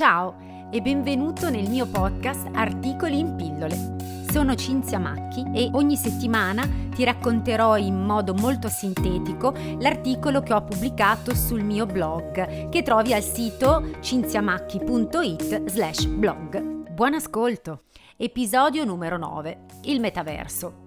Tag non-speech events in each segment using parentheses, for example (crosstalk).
Ciao e benvenuto nel mio podcast Articoli in pillole. Sono Cinzia Macchi e ogni settimana ti racconterò in modo molto sintetico l'articolo che ho pubblicato sul mio blog che trovi al sito cinziamacchi.it slash blog. Buon ascolto! Episodio numero 9. Il metaverso.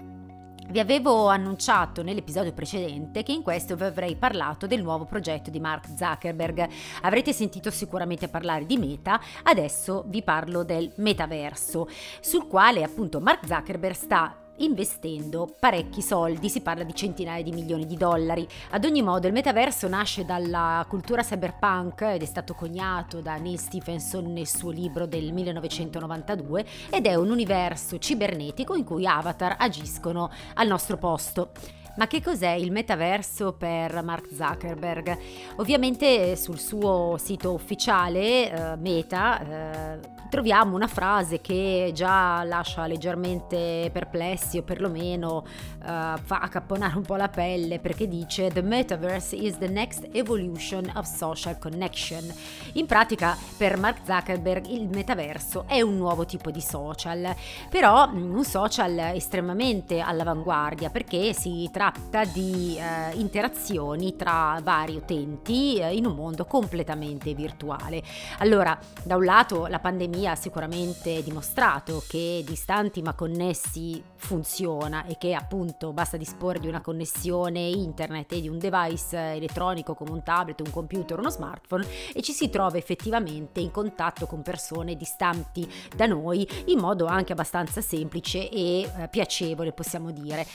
Vi avevo annunciato nell'episodio precedente che in questo vi avrei parlato del nuovo progetto di Mark Zuckerberg. Avrete sentito sicuramente parlare di Meta, adesso vi parlo del metaverso, sul quale appunto Mark Zuckerberg sta investendo parecchi soldi, si parla di centinaia di milioni di dollari. Ad ogni modo il metaverso nasce dalla cultura cyberpunk ed è stato coniato da Neil Stephenson nel suo libro del 1992 ed è un universo cibernetico in cui avatar agiscono al nostro posto. Ma che cos'è il metaverso per Mark Zuckerberg? Ovviamente sul suo sito ufficiale, eh, Meta, eh, troviamo una frase che già lascia leggermente perplessi o perlomeno eh, fa accapponare un po' la pelle perché dice The metaverse is the next evolution of social connection. In pratica per Mark Zuckerberg il metaverso è un nuovo tipo di social, però mm, un social estremamente all'avanguardia perché si tratta di eh, interazioni tra vari utenti eh, in un mondo completamente virtuale. Allora, da un lato la pandemia ha sicuramente dimostrato che distanti ma connessi funziona e che appunto basta disporre di una connessione internet e di un device elettronico come un tablet, un computer, uno smartphone e ci si trova effettivamente in contatto con persone distanti da noi in modo anche abbastanza semplice e eh, piacevole possiamo dire.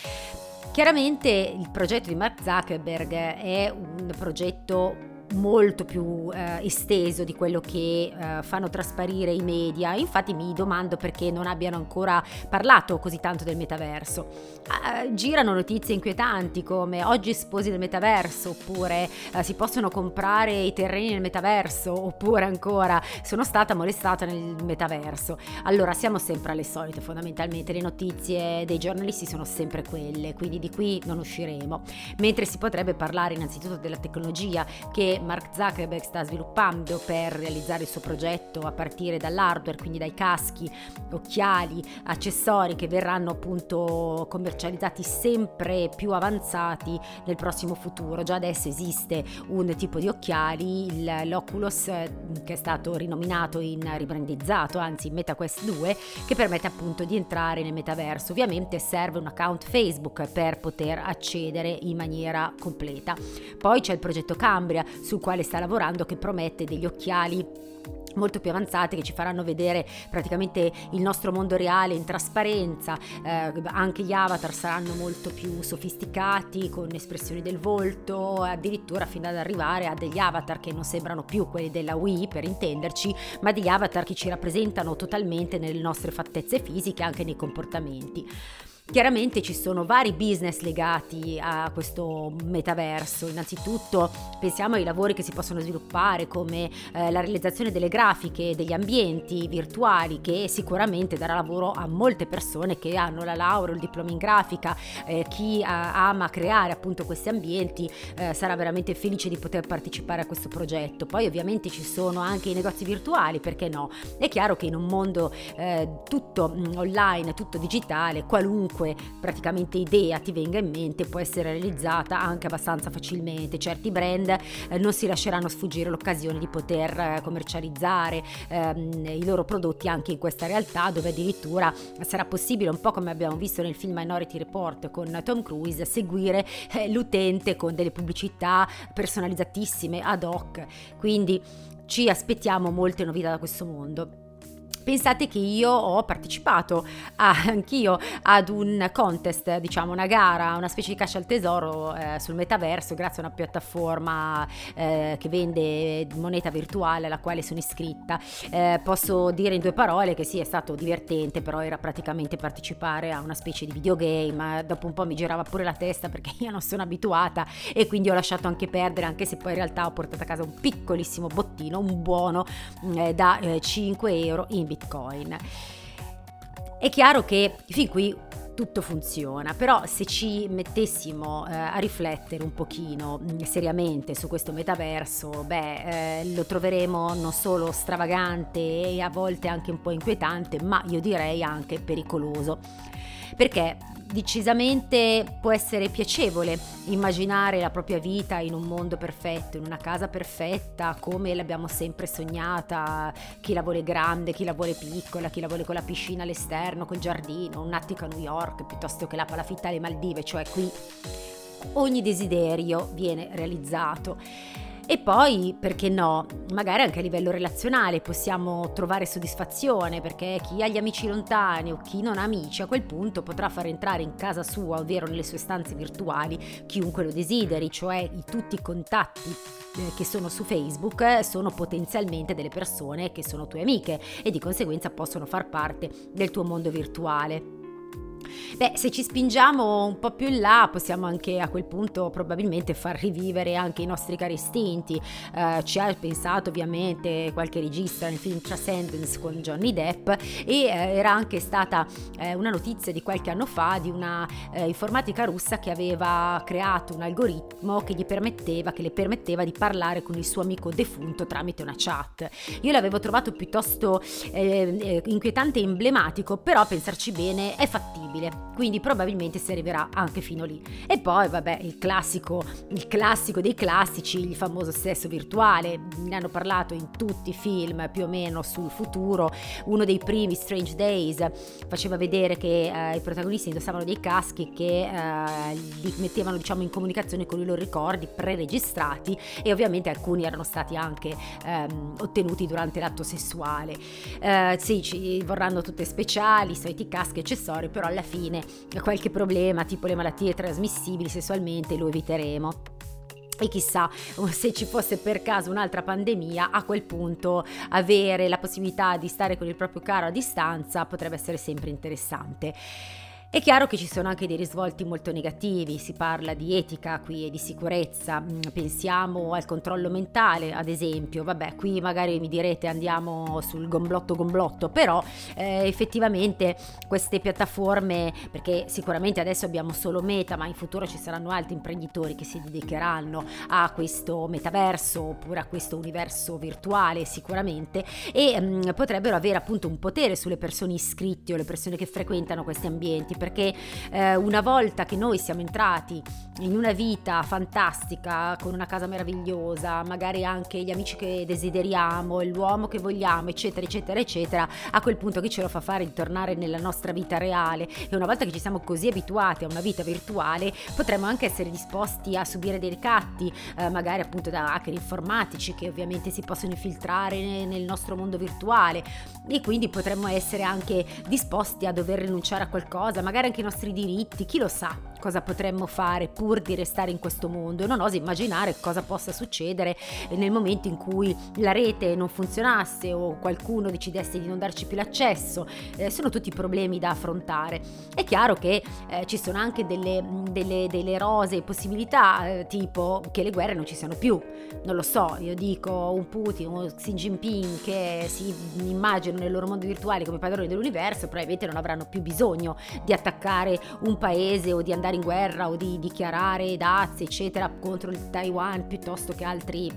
Chiaramente il progetto di Mark Zuckerberg è un progetto molto più eh, esteso di quello che eh, fanno trasparire i media. Infatti mi domando perché non abbiano ancora parlato così tanto del metaverso. Eh, girano notizie inquietanti come oggi sposi del metaverso oppure eh, si possono comprare i terreni nel metaverso oppure ancora sono stata molestata nel metaverso. Allora siamo sempre alle solite fondamentalmente, le notizie dei giornalisti sono sempre quelle, quindi di qui non usciremo. Mentre si potrebbe parlare innanzitutto della tecnologia che Mark Zuckerberg sta sviluppando per realizzare il suo progetto a partire dall'hardware, quindi dai caschi, occhiali, accessori che verranno appunto commercializzati sempre più avanzati nel prossimo futuro. Già adesso esiste un tipo di occhiali, l'Oculus che è stato rinominato in ribrandizzato, anzi MetaQuest 2, che permette appunto di entrare nel metaverso. Ovviamente serve un account Facebook per poter accedere in maniera completa. Poi c'è il progetto Cambria sul quale sta lavorando che promette degli occhiali molto più avanzate che ci faranno vedere praticamente il nostro mondo reale in trasparenza, eh, anche gli avatar saranno molto più sofisticati con espressioni del volto, addirittura fino ad arrivare a degli avatar che non sembrano più quelli della Wii per intenderci, ma degli avatar che ci rappresentano totalmente nelle nostre fattezze fisiche, anche nei comportamenti. Chiaramente ci sono vari business legati a questo metaverso. Innanzitutto pensiamo ai lavori che si possono sviluppare come eh, la realizzazione delle grafiche, degli ambienti virtuali che sicuramente darà lavoro a molte persone che hanno la laurea, il diploma in grafica, eh, chi ha, ama creare appunto questi ambienti eh, sarà veramente felice di poter partecipare a questo progetto. Poi ovviamente ci sono anche i negozi virtuali, perché no? È chiaro che in un mondo eh, tutto mm, online, tutto digitale, qualunque qualunque praticamente idea ti venga in mente può essere realizzata anche abbastanza facilmente. Certi brand eh, non si lasceranno sfuggire l'occasione di poter eh, commercializzare ehm, i loro prodotti anche in questa realtà dove addirittura sarà possibile, un po' come abbiamo visto nel film Minority Report con Tom Cruise, seguire eh, l'utente con delle pubblicità personalizzatissime ad hoc. Quindi ci aspettiamo molte novità da questo mondo. Pensate che io ho partecipato a, (laughs) anch'io ad un contest, diciamo una gara, una specie di caccia al tesoro eh, sul metaverso grazie a una piattaforma eh, che vende moneta virtuale alla quale sono iscritta. Eh, posso dire in due parole che sì, è stato divertente, però era praticamente partecipare a una specie di videogame. Dopo un po' mi girava pure la testa perché (laughs) io non sono abituata e quindi ho lasciato anche perdere, anche se poi in realtà ho portato a casa un piccolissimo bottino, un buono eh, da 5 eh, euro in bitcoin. Bitcoin. È chiaro che fin qui tutto funziona, però se ci mettessimo eh, a riflettere un pochino mm, seriamente su questo metaverso, beh, eh, lo troveremo non solo stravagante e a volte anche un po' inquietante, ma io direi anche pericoloso. Perché decisamente può essere piacevole immaginare la propria vita in un mondo perfetto, in una casa perfetta, come l'abbiamo sempre sognata, chi la vuole grande, chi la vuole piccola, chi la vuole con la piscina all'esterno, col giardino, un attico a New York piuttosto che la palafitta alle Maldive, cioè qui ogni desiderio viene realizzato. E poi, perché no, magari anche a livello relazionale possiamo trovare soddisfazione perché chi ha gli amici lontani o chi non ha amici a quel punto potrà far entrare in casa sua, ovvero nelle sue stanze virtuali, chiunque lo desideri, cioè i, tutti i contatti eh, che sono su Facebook eh, sono potenzialmente delle persone che sono tue amiche e di conseguenza possono far parte del tuo mondo virtuale. Beh, se ci spingiamo un po' più in là, possiamo anche a quel punto probabilmente far rivivere anche i nostri cari istinti. Eh, ci ha pensato ovviamente qualche regista nel film Transcendence con Johnny Depp e eh, era anche stata eh, una notizia di qualche anno fa di una eh, informatica russa che aveva creato un algoritmo che gli permetteva, che le permetteva di parlare con il suo amico defunto tramite una chat. Io l'avevo trovato piuttosto eh, eh, inquietante e emblematico, però a pensarci bene è fattibile possibile, quindi probabilmente si arriverà anche fino lì. E poi, vabbè, il classico, il classico dei classici, il famoso sesso virtuale, ne hanno parlato in tutti i film più o meno sul futuro. Uno dei primi, Strange Days, faceva vedere che eh, i protagonisti indossavano dei caschi che eh, li mettevano diciamo in comunicazione con i loro ricordi preregistrati e ovviamente alcuni erano stati anche ehm, ottenuti durante l'atto sessuale. Eh, sì, ci vorranno tutte speciali, i soliti caschi, accessori, però alla fine qualche problema tipo le malattie trasmissibili sessualmente lo eviteremo. E chissà se ci fosse per caso un'altra pandemia, a quel punto avere la possibilità di stare con il proprio caro a distanza potrebbe essere sempre interessante. È chiaro che ci sono anche dei risvolti molto negativi, si parla di etica qui e di sicurezza, mm, pensiamo al controllo mentale ad esempio, vabbè qui magari mi direte andiamo sul gomblotto gomblotto, però eh, effettivamente queste piattaforme, perché sicuramente adesso abbiamo solo Meta, ma in futuro ci saranno altri imprenditori che si dedicheranno a questo metaverso oppure a questo universo virtuale sicuramente e mh, mm, potrebbero avere appunto un potere sulle persone iscritte o le persone che frequentano questi ambienti perché eh, una volta che noi siamo entrati in una vita fantastica, con una casa meravigliosa, magari anche gli amici che desideriamo, l'uomo che vogliamo, eccetera, eccetera, eccetera, a quel punto chi ce lo fa fare di tornare nella nostra vita reale? E una volta che ci siamo così abituati a una vita virtuale, potremmo anche essere disposti a subire dei ricatti, eh, magari appunto da hacker informatici che ovviamente si possono infiltrare nel nostro mondo virtuale. E quindi potremmo essere anche disposti a dover rinunciare a qualcosa, magari anche i nostri diritti, chi lo sa cosa potremmo fare pur di restare in questo mondo. Non oso immaginare cosa possa succedere nel momento in cui la rete non funzionasse o qualcuno decidesse di non darci più l'accesso. Eh, sono tutti problemi da affrontare. È chiaro che eh, ci sono anche delle, delle, delle rose possibilità, eh, tipo che le guerre non ci siano più. Non lo so, io dico un Putin, un Xi Jinping che si immaginano nel loro mondo virtuale come padroni dell'universo, probabilmente non avranno più bisogno di attaccare un paese o di andare in guerra o di dichiarare dazi, eccetera, contro il Taiwan piuttosto che altri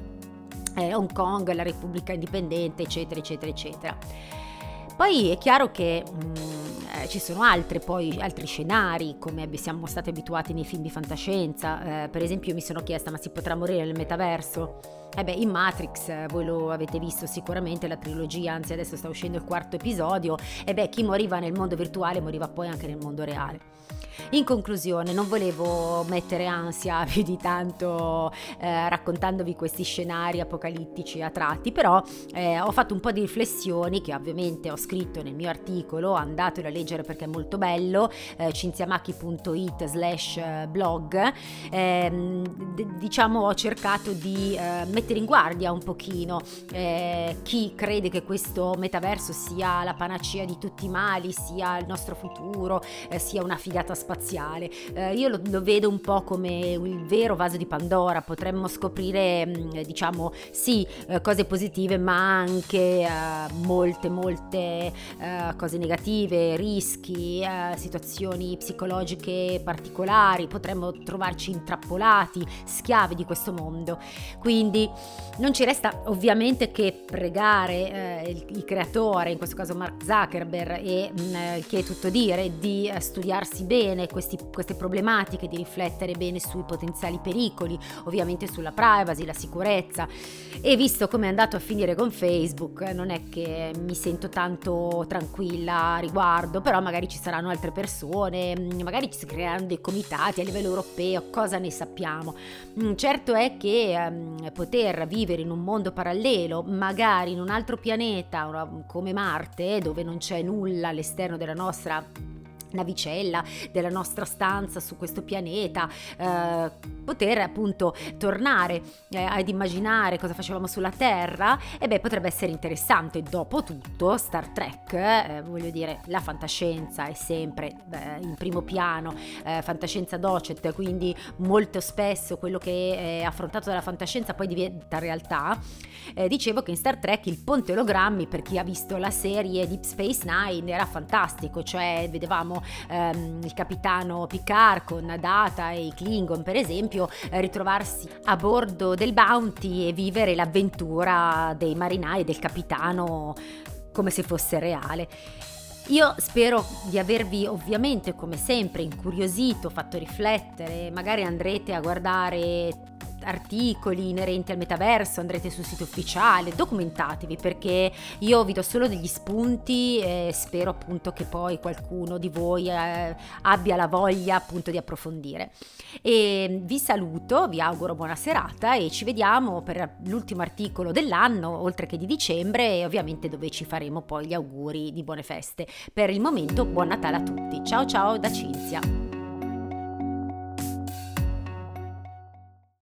eh, Hong Kong, la Repubblica Indipendente, eccetera, eccetera, eccetera. Poi è chiaro che mh, mm, eh, ci sono altre, poi, altri scenari, come siamo stati abituati nei film di fantascienza. Eh, per esempio, mi sono chiesta: ma si potrà morire nel metaverso? Eh beh, in Matrix, eh, voi lo avete visto sicuramente, la trilogia, anzi adesso sta uscendo il quarto episodio, e beh, chi moriva nel mondo virtuale moriva poi anche nel mondo reale. In conclusione, non volevo mettere ansia (laughs) più di tanto eh, raccontandovi questi scenari apocalittici a tratti, però eh, ho fatto un po' di riflessioni che ovviamente ho scritto nel mio articolo, andatelo a leggere perché è molto bello, eh, cinziamacchi.it slash blog. Eh, d- diciamo ho cercato di eh, mettere in guardia un pochino eh, chi crede che questo metaverso sia la panacea di tutti i mali, sia il nostro futuro, eh, sia una figata spaziale. Eh, io lo, lo, vedo un po' come il vero vaso di Pandora, potremmo scoprire mh, mm, diciamo sì eh, cose positive ma anche eh, molte molte eh, cose negative, rischi, situazioni psicologiche particolari, potremmo trovarci intrappolati, schiavi di questo mondo. Quindi non ci resta ovviamente che pregare il, il creatore, in questo caso Mark Zuckerberg, e mh, mm, che è tutto dire, di eh, studiarsi bene questi, queste problematiche, di riflettere bene sui potenziali pericoli, ovviamente sulla privacy, la sicurezza. E visto come è andato a finire con Facebook, non è che mi sento tanto tranquilla a riguardo, però magari ci saranno altre persone, mm, magari si creeranno dei comitati a livello europeo, cosa ne sappiamo. Mm, certo è che um, poter vivere in un mondo parallelo, magari in un altro pianeta come Marte, dove non c'è nulla all'esterno della nostra navicella della nostra stanza su questo pianeta, eh, poter appunto tornare eh, ad immaginare cosa facevamo sulla Terra, e beh potrebbe essere interessante. Dopo tutto Star Trek, eh, voglio dire, la fantascienza è sempre beh, in primo piano, eh, fantascienza docet, quindi molto spesso quello che è affrontato dalla fantascienza poi diventa realtà. Eh, dicevo che in Star Trek il ponte ologrammi, per chi ha visto la serie Deep Space Nine, era fantastico, cioè vedevamo ehm, il capitano Picard con Data e i Klingon per esempio eh, ritrovarsi a bordo del Bounty e vivere l'avventura dei marinai e del capitano come se fosse reale. Io spero di avervi ovviamente come sempre incuriosito, fatto riflettere, magari andrete a guardare articoli inerenti al metaverso, andrete sul sito ufficiale, documentatevi perché io vi do solo degli spunti e spero appunto che poi qualcuno di voi eh, abbia la voglia appunto di approfondire. E vi saluto, vi auguro buona serata e ci vediamo per l'ultimo articolo dell'anno, oltre che di dicembre e ovviamente dove ci faremo poi gli auguri di buone feste. Per il momento buon Natale a tutti. Ciao ciao da Cinzia.